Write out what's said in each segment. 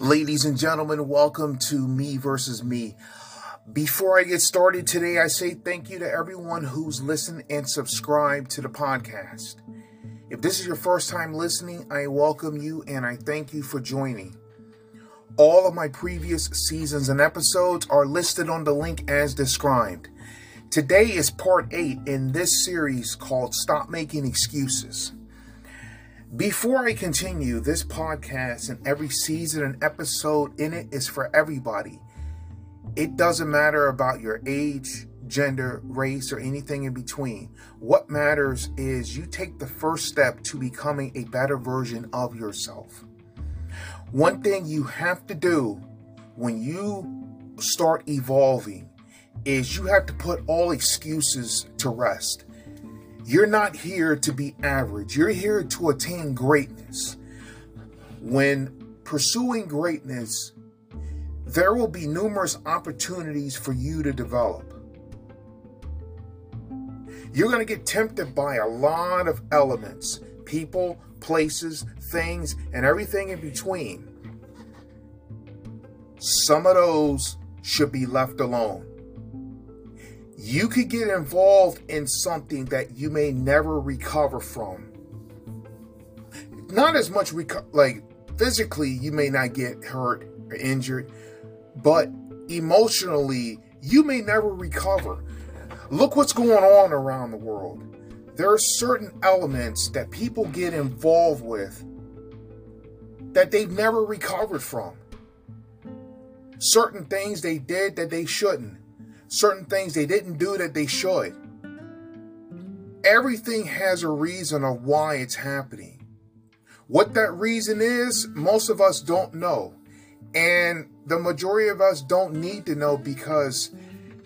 Ladies and gentlemen, welcome to Me versus Me. Before I get started today, I say thank you to everyone who's listened and subscribed to the podcast. If this is your first time listening, I welcome you and I thank you for joining. All of my previous seasons and episodes are listed on the link as described. Today is part 8 in this series called Stop Making Excuses. Before I continue, this podcast and every season and episode in it is for everybody. It doesn't matter about your age, gender, race, or anything in between. What matters is you take the first step to becoming a better version of yourself. One thing you have to do when you start evolving is you have to put all excuses to rest. You're not here to be average. You're here to attain greatness. When pursuing greatness, there will be numerous opportunities for you to develop. You're going to get tempted by a lot of elements people, places, things, and everything in between. Some of those should be left alone you could get involved in something that you may never recover from. Not as much reco- like physically, you may not get hurt or injured, but emotionally, you may never recover. Look what's going on around the world. There are certain elements that people get involved with that they've never recovered from. Certain things they did that they shouldn't certain things they didn't do that they should. Everything has a reason of why it's happening. What that reason is, most of us don't know. And the majority of us don't need to know because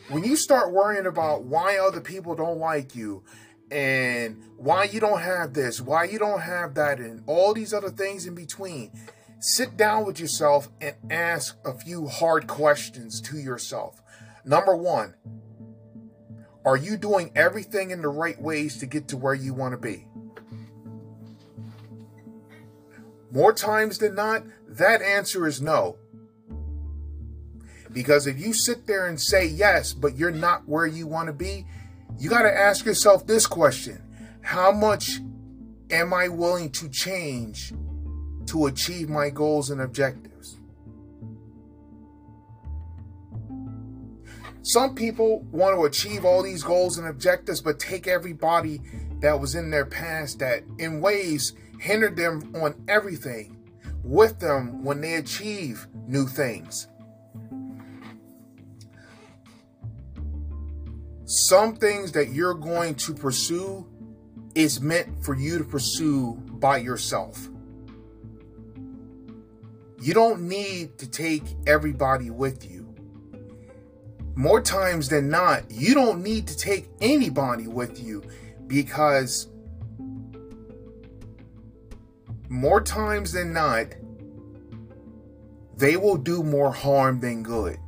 when you start worrying about why other people don't like you and why you don't have this, why you don't have that, and all these other things in between, sit down with yourself and ask a few hard questions to yourself. Number one, are you doing everything in the right ways to get to where you want to be? More times than not, that answer is no. Because if you sit there and say yes, but you're not where you want to be, you got to ask yourself this question How much am I willing to change to achieve my goals and objectives? Some people want to achieve all these goals and objectives, but take everybody that was in their past that, in ways, hindered them on everything with them when they achieve new things. Some things that you're going to pursue is meant for you to pursue by yourself. You don't need to take everybody with you more times than not, you don't need to take anybody with you because more times than not, they will do more harm than good.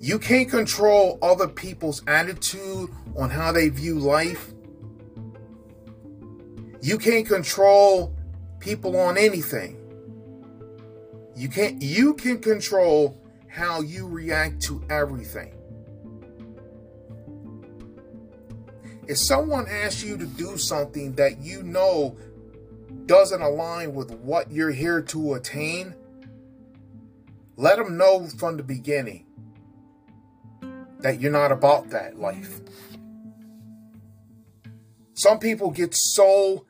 You can't control other people's attitude on how they view life. You can't control people on anything. You can't you can control how you react to everything. If someone asks you to do something that you know doesn't align with what you're here to attain, let them know from the beginning that you're not about that life. Some people get so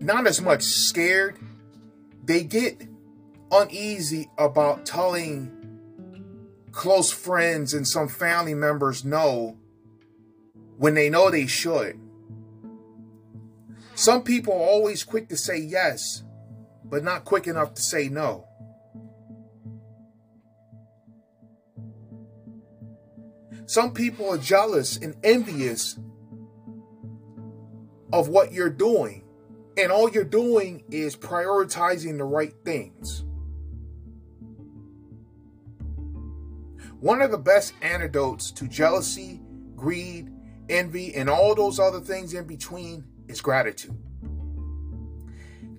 not as much scared, they get uneasy about telling close friends and some family members know when they know they should. Some people are always quick to say yes, but not quick enough to say no. Some people are jealous and envious of what you're doing, and all you're doing is prioritizing the right things. One of the best antidotes to jealousy, greed, envy, and all those other things in between is gratitude.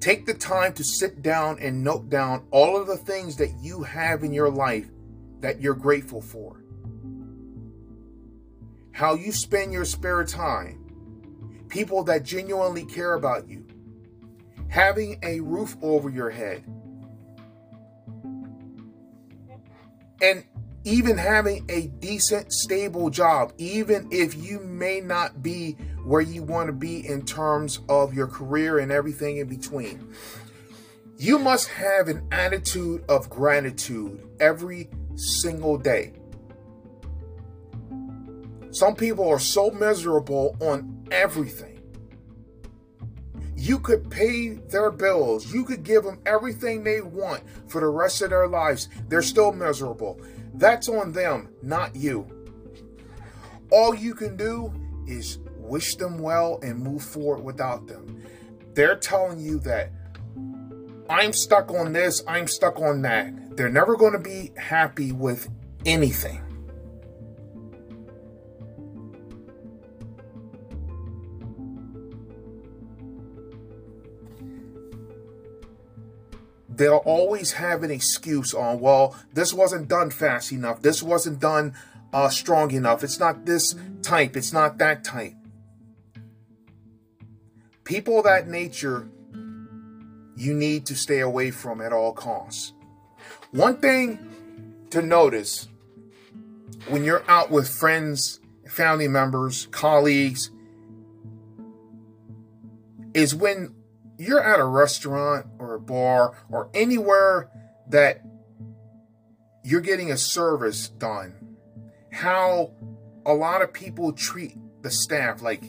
Take the time to sit down and note down all of the things that you have in your life that you're grateful for. How you spend your spare time. People that genuinely care about you. Having a roof over your head. And even having a decent, stable job, even if you may not be where you want to be in terms of your career and everything in between. You must have an attitude of gratitude every single day. Some people are so miserable on everything. You could pay their bills. You could give them everything they want for the rest of their lives. They're still miserable. That's on them, not you. All you can do is wish them well and move forward without them. They're telling you that I'm stuck on this, I'm stuck on that. They're never going to be happy with anything. They'll always have an excuse on, well, this wasn't done fast enough. This wasn't done uh, strong enough. It's not this type. It's not that type people of that nature you need to stay away from at all costs. One thing to notice when you're out with friends, family members, colleagues, is when you're at a restaurant or a bar or anywhere that you're getting a service done, how a lot of people treat the staff, like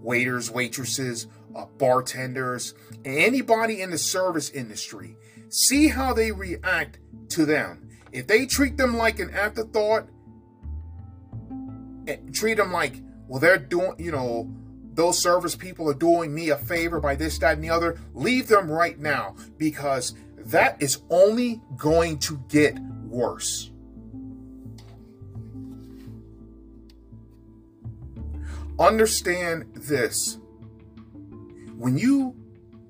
waiters, waitresses, uh, bartenders, anybody in the service industry. See how they react to them. If they treat them like an afterthought, eh, treat them like, well, they're doing, you know, those service people are doing me a favor by this, that, and the other, leave them right now because that is only going to get worse. Understand this when you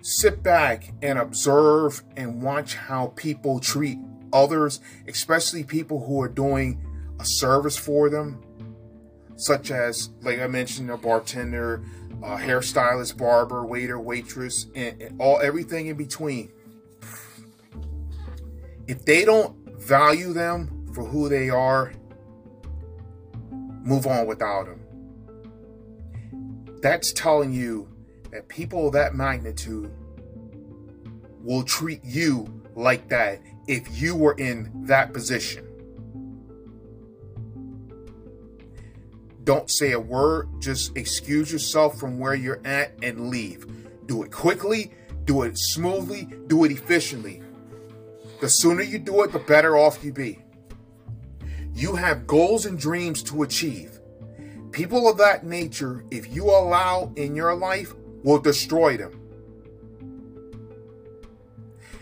sit back and observe and watch how people treat others, especially people who are doing a service for them, such as, like I mentioned, a bartender, a hairstylist, barber, waiter, waitress, and, and all everything in between. If they don't value them for who they are, move on without them. That's telling you that people of that magnitude will treat you like that if you were in that position. Don't say a word, just excuse yourself from where you're at and leave. Do it quickly, do it smoothly, do it efficiently. The sooner you do it, the better off you be. You have goals and dreams to achieve. People of that nature, if you allow in your life, will destroy them.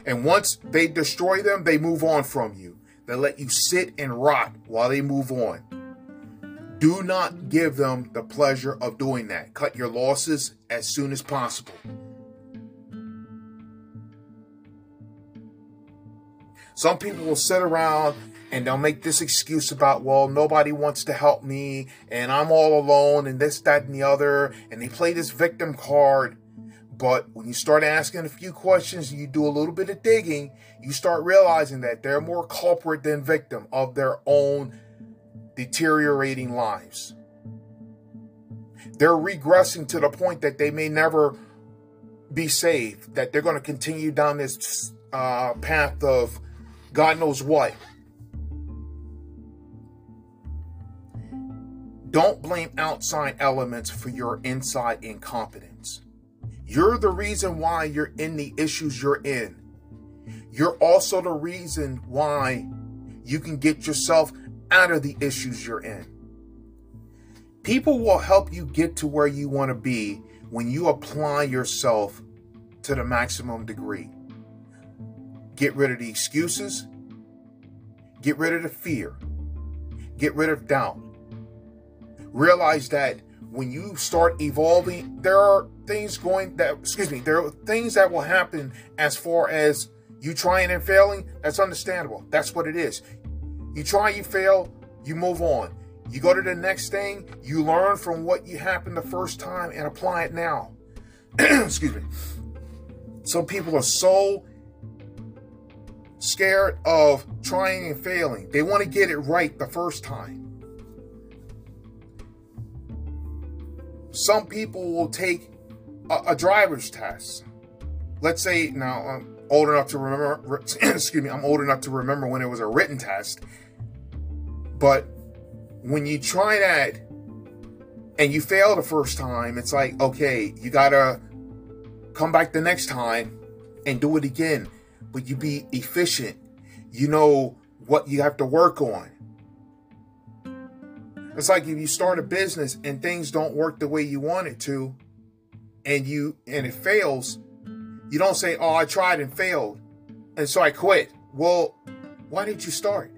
And once they destroy them, they move on from you. They let you sit and rot while they move on. Do not give them the pleasure of doing that. Cut your losses as soon as possible. Some people will sit around and they'll make this excuse about, well, nobody wants to help me and I'm all alone and this, that, and the other. And they play this victim card. But when you start asking a few questions and you do a little bit of digging, you start realizing that they're more culprit than victim of their own deteriorating lives. They're regressing to the point that they may never be saved, that they're going to continue down this uh, path of God knows what. Don't blame outside elements for your inside incompetence. You're the reason why you're in the issues you're in. You're also the reason why you can get yourself out of the issues you're in. People will help you get to where you want to be when you apply yourself to the maximum degree. Get rid of the excuses, get rid of the fear, get rid of doubt, Realize that when you start evolving, there are things going that excuse me, there are things that will happen as far as you trying and failing. That's understandable. That's what it is. You try, you fail, you move on. You go to the next thing, you learn from what you happened the first time and apply it now. excuse me. Some people are so scared of trying and failing. They want to get it right the first time. Some people will take a, a driver's test. Let's say now I'm old enough to remember. excuse me, I'm old enough to remember when it was a written test. But when you try that and you fail the first time, it's like okay, you gotta come back the next time and do it again. But you be efficient. You know what you have to work on. It's like if you start a business and things don't work the way you want it to, and you and it fails, you don't say, "Oh, I tried and failed, and so I quit." Well, why didn't you start?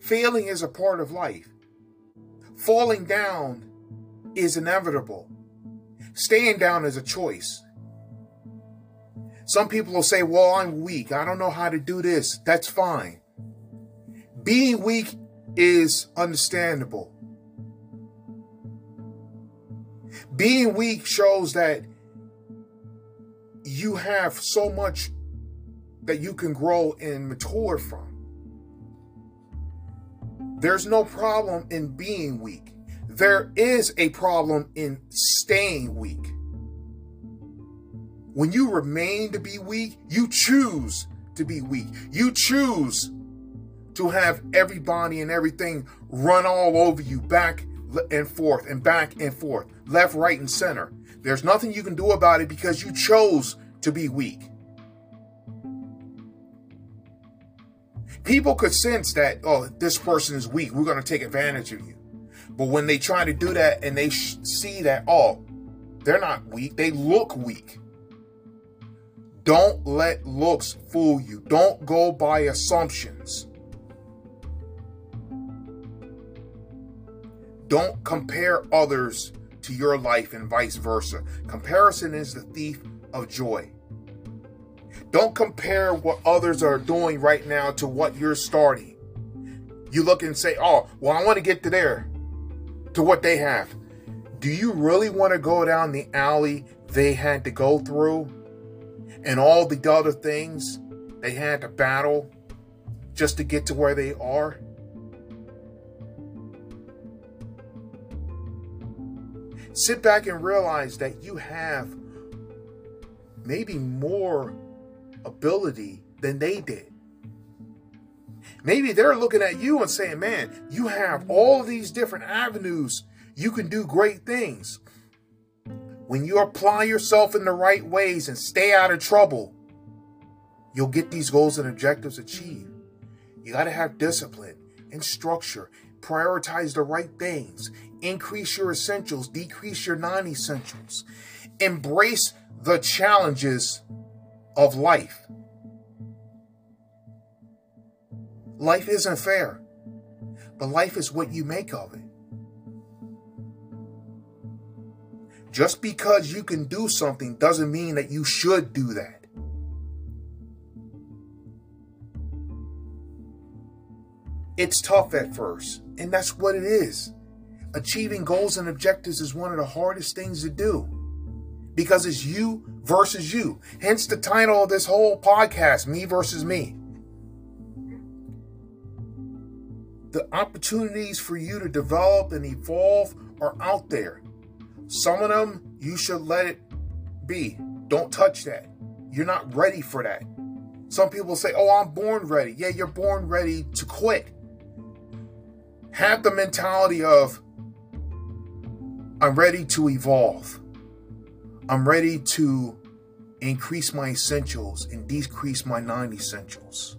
Failing is a part of life. Falling down is inevitable. Staying down is a choice. Some people will say, Well, I'm weak. I don't know how to do this. That's fine. Being weak is understandable. Being weak shows that you have so much that you can grow and mature from. There's no problem in being weak. There is a problem in staying weak. When you remain to be weak, you choose to be weak. You choose to have everybody and everything run all over you back and forth and back and forth, left, right, and center. There's nothing you can do about it because you chose to be weak. People could sense that, oh, this person is weak. We're going to take advantage of you. But when they try to do that and they sh- see that, oh, they're not weak, they look weak. Don't let looks fool you. Don't go by assumptions. Don't compare others to your life and vice versa. Comparison is the thief of joy. Don't compare what others are doing right now to what you're starting. You look and say, oh, well, I want to get to there, to what they have. Do you really want to go down the alley they had to go through and all the other things they had to battle just to get to where they are? Sit back and realize that you have maybe more ability than they did. Maybe they're looking at you and saying, man, you have all these different avenues. You can do great things. When you apply yourself in the right ways and stay out of trouble, you'll get these goals and objectives achieved. You got to have discipline and structure, prioritize the right things, increase your essentials, decrease your non essentials, embrace the challenges of life. Life isn't fair, but life is what you make of it. Just because you can do something doesn't mean that you should do that. It's tough at first, and that's what it is. Achieving goals and objectives is one of the hardest things to do because it's you versus you. Hence the title of this whole podcast, Me versus Me. The opportunities for you to develop and evolve are out there. Some of them you should let it be. Don't touch that. You're not ready for that. Some people say, Oh, I'm born ready. Yeah, you're born ready to quit. Have the mentality of, I'm ready to evolve. I'm ready to increase my essentials and decrease my non essentials.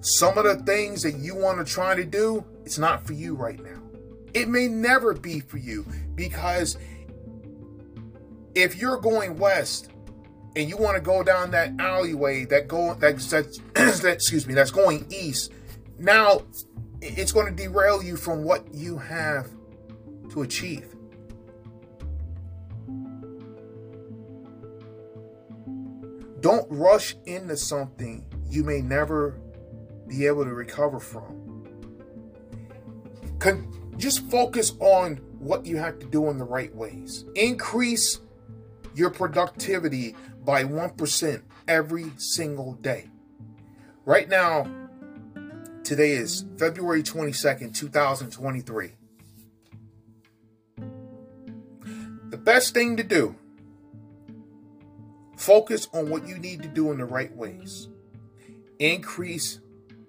Some of the things that you want to try to do, it's not for you right now. It may never be for you because if you're going west and you want to go down that alleyway that go that, that, that excuse me that's going east now it's going to derail you from what you have to achieve. Don't rush into something you may never be able to recover from. Con- just focus on what you have to do in the right ways. Increase your productivity by 1% every single day. Right now, today is February 22nd, 2023. The best thing to do focus on what you need to do in the right ways. Increase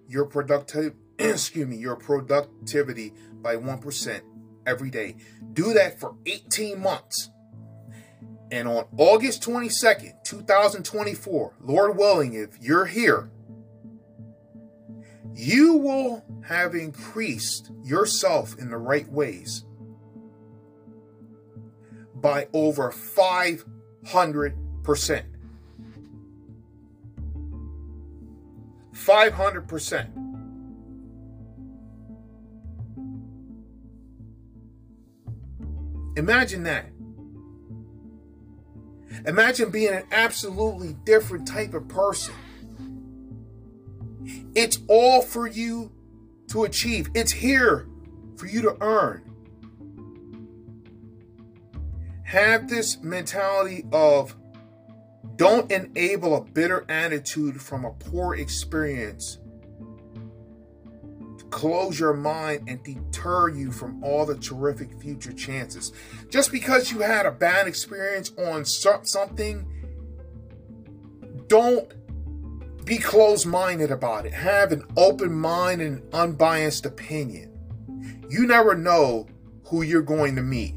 your productive excuse me, your productivity by 1% every day. Do that for 18 months. And on August 22nd, 2024, Lord willing, if you're here, you will have increased yourself in the right ways by over 500%. 500%. Imagine that. Imagine being an absolutely different type of person. It's all for you to achieve, it's here for you to earn. Have this mentality of don't enable a bitter attitude from a poor experience close your mind and deter you from all the terrific future chances. Just because you had a bad experience on something, don't be closed minded about it. Have an open mind and unbiased opinion. You never know who you're going to meet.